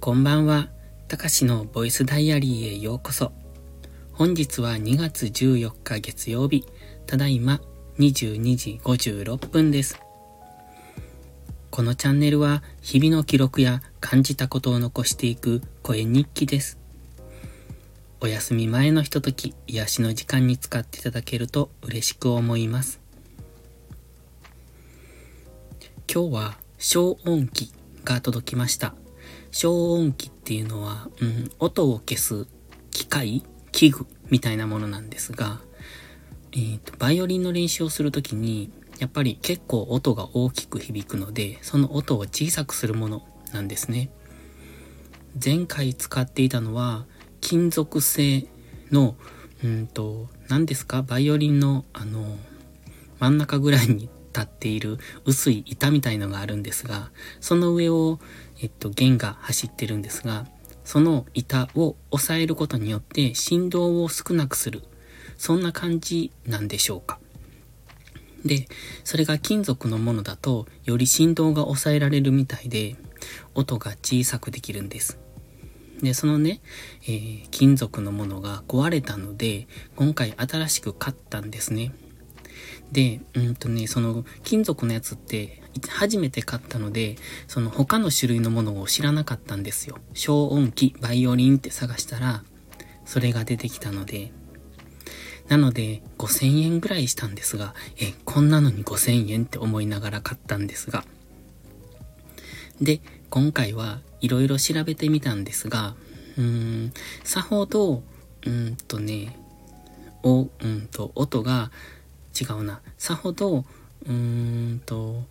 こんばんは。たかしのボイスダイアリーへようこそ。本日は2月14日月曜日。ただいま22時56分です。このチャンネルは日々の記録や感じたことを残していく声日記です。お休み前のひととき、癒しの時間に使っていただけると嬉しく思います。今日は消音器が届きました。消音器っていうのは、うん、音を消す機械器具みたいなものなんですが、えっ、ー、と、バイオリンの練習をするときに、やっぱり結構音が大きく響くので、その音を小さくするものなんですね。前回使っていたのは、金属製の、うんと、何ですか？バイオリンの、あの、真ん中ぐらいに立っている薄い板みたいのがあるんですが、その上を、えっと、弦が走ってるんですが、その板を押さえることによって振動を少なくする。そんな感じなんでしょうか。で、それが金属のものだと、より振動が抑えられるみたいで、音が小さくできるんです。で、そのね、えー、金属のものが壊れたので、今回新しく買ったんですね。で、うんとね、その金属のやつって初めて買ったので、その他の種類のものを知らなかったんですよ。消音器、バイオリンって探したら、それが出てきたので、なので5000円ぐらいしたんですが、え、こんなのに5000円って思いながら買ったんですが。で、今回はいろいろ調べてみたんですが、うーん、さほど、うんとね、お、うんと、音が違うな。さほど、うーんと、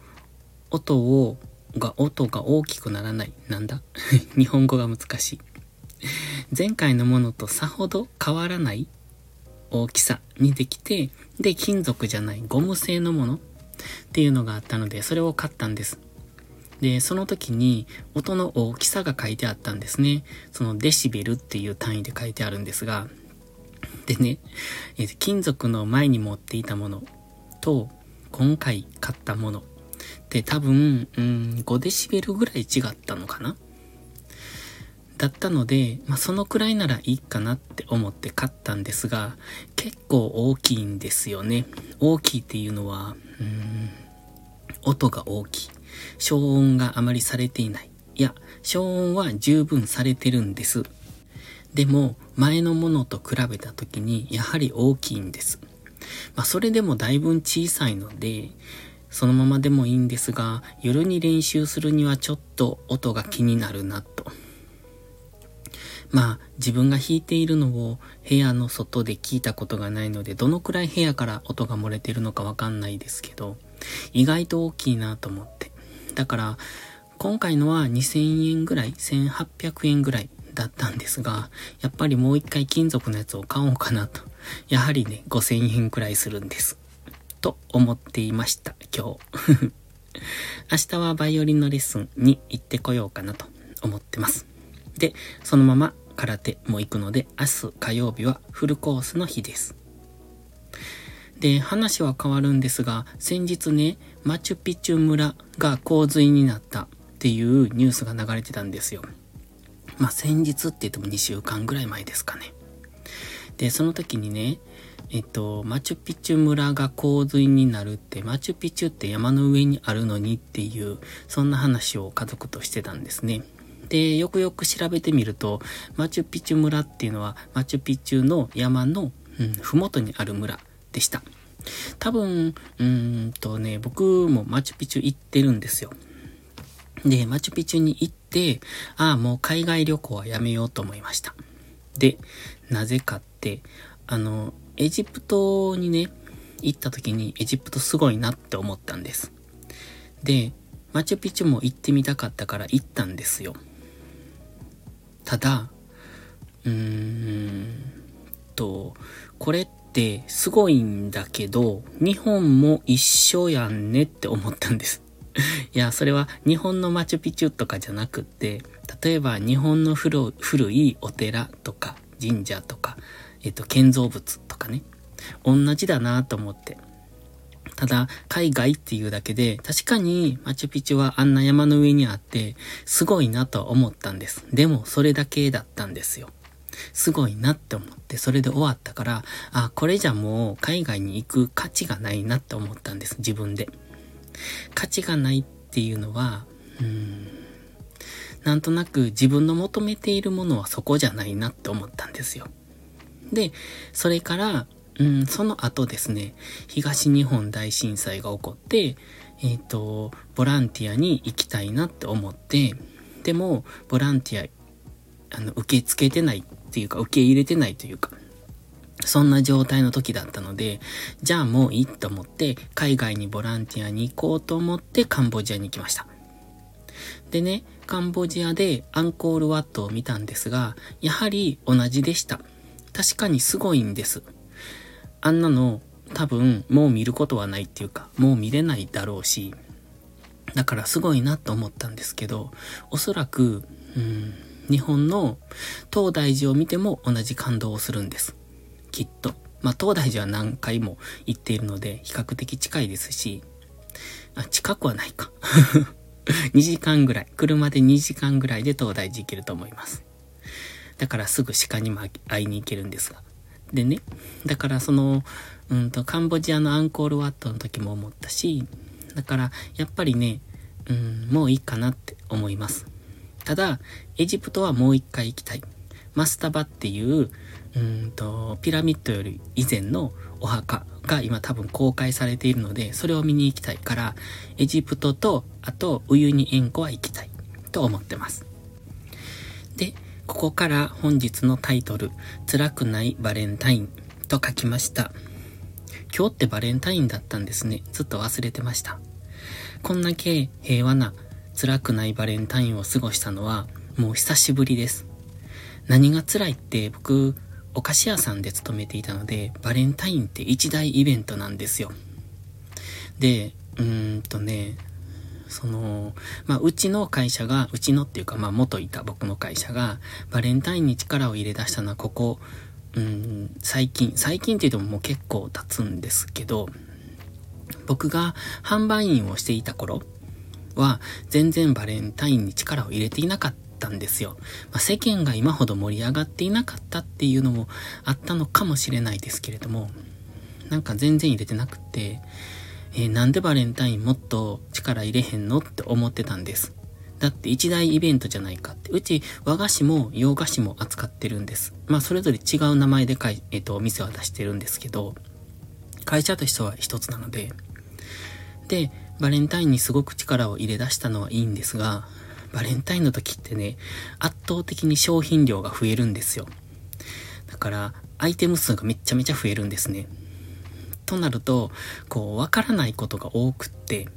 音を、が、音が大きくならない。なんだ？日本語が難しい。前回のものとさほど変わらない大きさにできて、で、金属じゃないゴム製のものっていうのがあったので、それを買ったんです。で、その時に音の大きさが書いてあったんですね。そのデシベルっていう単位で書いてあるんですが、でね、え金属の前に持っていたものと、今回買ったものって多分、うん、5デシベルぐらい違ったのかな？だったので、まあ、そのくらいならいいかなって思って買ったんですが、結構大きいんですよね。大きいっていうのは、うん、音が大きい。消音があまりされていない。いや、消音は十分されてるんです。でも、前のものと比べた時に、やはり大きいんです。まあ、それでもだいぶ小さいので、そのままでもいいんですが、夜に練習するにはちょっと音が気になるなと。まあ、自分が弾いているのを部屋の外で聞いたことがないので、どのくらい部屋から音が漏れてるのかわかんないですけど、意外と大きいなと思って。だから、今回のは2000円ぐらい、1800円ぐらいだったんですが、やっぱりもう一回金属のやつを買おうかなと。やはりね、5000円くらいするんです。と思っていました、今日。明日はバイオリンのレッスンに行ってこようかなと思ってます。で、そのまま空手も行くので、明日火曜日はフルコースの日です。で、話は変わるんですが、先日ね、マチュピチュ村が洪水になったっていうニュースが流れてたんですよ。まあ、先日って言っても2週間ぐらい前ですかね。で、その時にね、えっと、マチュピチュ村が洪水になるって、マチュピチュって山の上にあるのにっていう、そんな話を家族としてたんですね。で、よくよく調べてみると、マチュピチュ村っていうのは、マチュピチュの山の、うん、ふもとにある村でした。多分、うんとね、僕もマチュピチュ行ってるんですよ。で、マチュピチュに行っ、ああ、もう海外旅行はやめようと思いました。で、なぜかって、あの、エジプトにね、行った時にエジプトすごいなって思ったんです。で、マチュピチュも行ってみたかったから行ったんですよ。ただ、うーんと、これってすごいんだけど、日本も一緒やんねって思ったんです。いや、それは日本のマチュピチュとかじゃなくって、例えば日本の古いお寺とか神社とか、えっと、建造物とかね、同じだなと思って。ただ、海外っていうだけで、確かにマチュピチュはあんな山の上にあって、すごいなと思ったんです。でも、それだけだったんですよ。すごいなって思って、それで終わったから、あ、これじゃもう海外に行く価値がないなって思ったんです、自分で。価値がないっていうのは、うん、なんとなく自分の求めているものはそこじゃないなって思ったんですよ。で、それから、うん、その後ですね、東日本大震災が起こって、えっ、ー、と、ボランティアに行きたいなって思って、でも、ボランティア、あの、受け付けてないっていうか、受け入れてないというか、そんな状態の時だったので、じゃあもういいと思って、海外にボランティアに行こうと思ってカンボジアに行きました。でね、カンボジアでアンコールワットを見たんですが、やはり同じでした。確かにすごいんです。あんなの多分もう見ることはないっていうか、もう見れないだろうし、だからすごいなと思ったんですけど、おそらく、うん、日本の東大寺を見ても同じ感動をするんです。きっと。まあ、東大寺は何回も行っているので、比較的近いですし、あ、近くはないか。2時間ぐらい、車で2時間ぐらいで東大寺行けると思います。だからすぐ鹿にも会いに行けるんですが。でね、だからその、うんと、カンボジアのアンコールワットの時も思ったし、だからやっぱりね、うん、もういいかなって思います。ただ、エジプトはもう一回行きたい。マスタバっていう、うんと、ピラミッドより以前のお墓が今多分公開されているので、それを見に行きたいから、エジプトと、あと、ウユニ塩湖は行きたいと思ってます。で、ここから本日のタイトル、辛くないバレンタインと書きました。今日ってバレンタインだったんですね。ずっと忘れてました。こんだけ平和な辛くないバレンタインを過ごしたのはもう久しぶりです。何が辛いって僕、お菓子屋さんで勤めていたので、バレンタインって一大イベントなんですよ。で、うーんとね、その、まあ、うちの会社が、うちのっていうか、まあ、元いた僕の会社が、バレンタインに力を入れ出したのは、ここ、うん、最近、最近って言ってももう結構経つんですけど、僕が販売員をしていた頃は、全然バレンタインに力を入れていなかったたんですよ。まあ、世間が今ほど盛り上がっていなかったっていうのもあったのかもしれないですけれども、なんか全然入れてなくて、えー、なんでバレンタインもっと力入れへんのって思ってたんです。だって一大イベントじゃないかって。うち和菓子も洋菓子も扱ってるんです。まあそれぞれ違う名前でかい、えっ、ー、と、お店は出してるんですけど、会社としては一つなので、で、バレンタインにすごく力を入れ出したのはいいんですが、バレンタインの時ってね、圧倒的に商品量が増えるんですよ。だから、アイテム数がめちゃめちゃ増えるんですね。となると、こう、わからないことが多くって、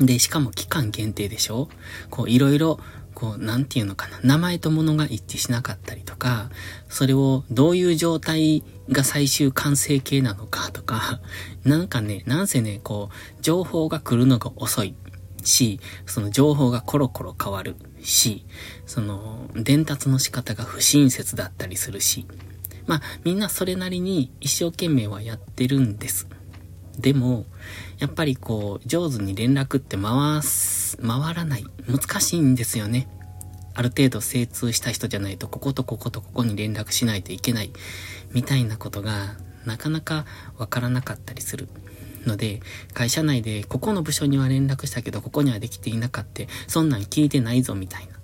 で、しかも期間限定でしょ？こう、いろいろ、こう、なんていうのかな。名前と物が一致しなかったりとか、それをどういう状態が最終完成形なのかとか、なんかね、なんせね、こう、情報が来るのが遅いし、その情報がコロコロ変わるし、その、伝達の仕方が不親切だったりするし、まあ、みんなそれなりに一生懸命はやってるんです。でも、やっぱりこう、上手に連絡って回す、回らない。難しいんですよね。ある程度精通した人じゃないと、こことこことここに連絡しないといけない。みたいなことが、なかなかわからなかったりする。ので、会社内で、ここの部署には連絡したけど、ここにはできていなかった。そんなん聞いてないぞ、みたいな。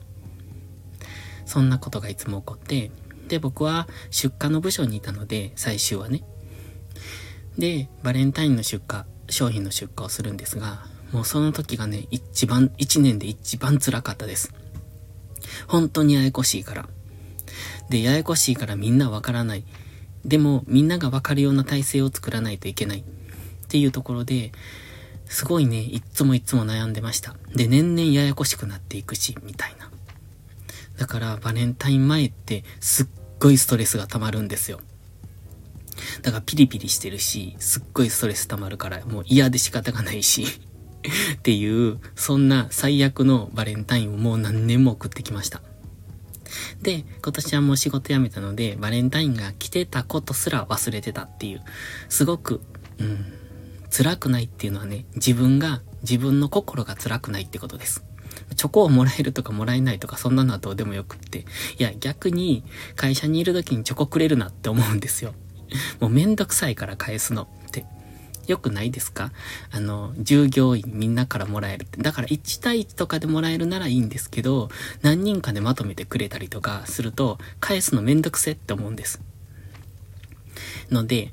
そんなことがいつも起こって、で、僕は出荷の部署にいたので、最終はね。で、バレンタインの出荷、商品の出荷をするんですが、もうその時がね、一番、一年で一番辛かったです。本当にややこしいから。で、ややこしいからみんなわからない。でも、みんながわかるような体制を作らないといけない。っていうところで、すごいね、いっつもいっつも悩んでました。で、年々ややこしくなっていくし、みたいな。だから、バレンタイン前ってすっごいストレスが溜まるんですよ。だからピリピリしてるし、すっごいストレス溜まるから、もう嫌で仕方がないし っていう、そんな最悪のバレンタインをもう何年も送ってきました。で、今年はもう仕事辞めたので、バレンタインが来てたことすら忘れてたっていう、すごく、うん、辛くないっていうのはね、自分が、自分の心が辛くないってことです。チョコをもらえるとかもらえないとかそんなのはどうでもよくって。いや、逆に会社にいる時にチョコくれるなって思うんですよ。もうめんどくさいから返すのって。よくないですか？あの、従業員みんなからもらえるって。だから1対1とかでもらえるならいいんですけど、何人かでまとめてくれたりとかすると、返すのめんどくせって思うんです。ので、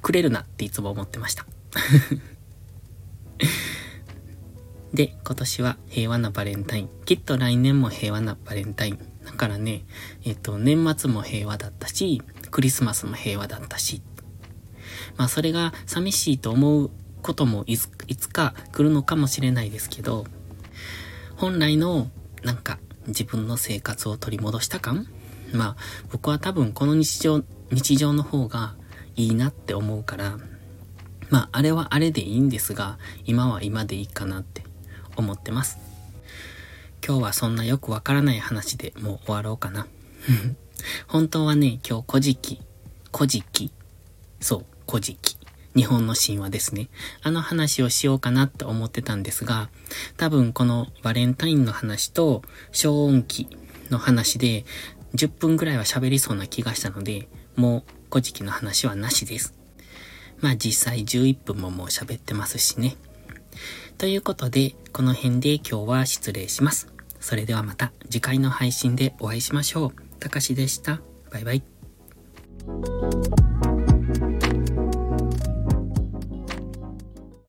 くれるなっていつも思ってました。で、今年は平和なバレンタイン。きっと来年も平和なバレンタイン。だからね、えっと、年末も平和だったし、クリスマスも平和だったし。まあ、それが寂しいと思うこともいつか来るのかもしれないですけど、本来の、なんか、自分の生活を取り戻した感？まあ、僕は多分この日常、日常の方がいいなって思うから、まあ、あれはあれでいいんですが、今は今でいいかなって思ってます。今日はそんなよくわからない話でもう終わろうかな。本当はね、今日古事記、古事記、そう、古事記。日本の神話ですね。あの話をしようかなって思ってたんですが、多分このバレンタインの話と小音期の話で10分ぐらいは喋りそうな気がしたので、もう古事記の話はなしです。まあ実際11分ももう喋ってますしね。ということで、この辺で今日は失礼します。それではまた次回の配信でお会いしましょう。たかしでした。バイバイ。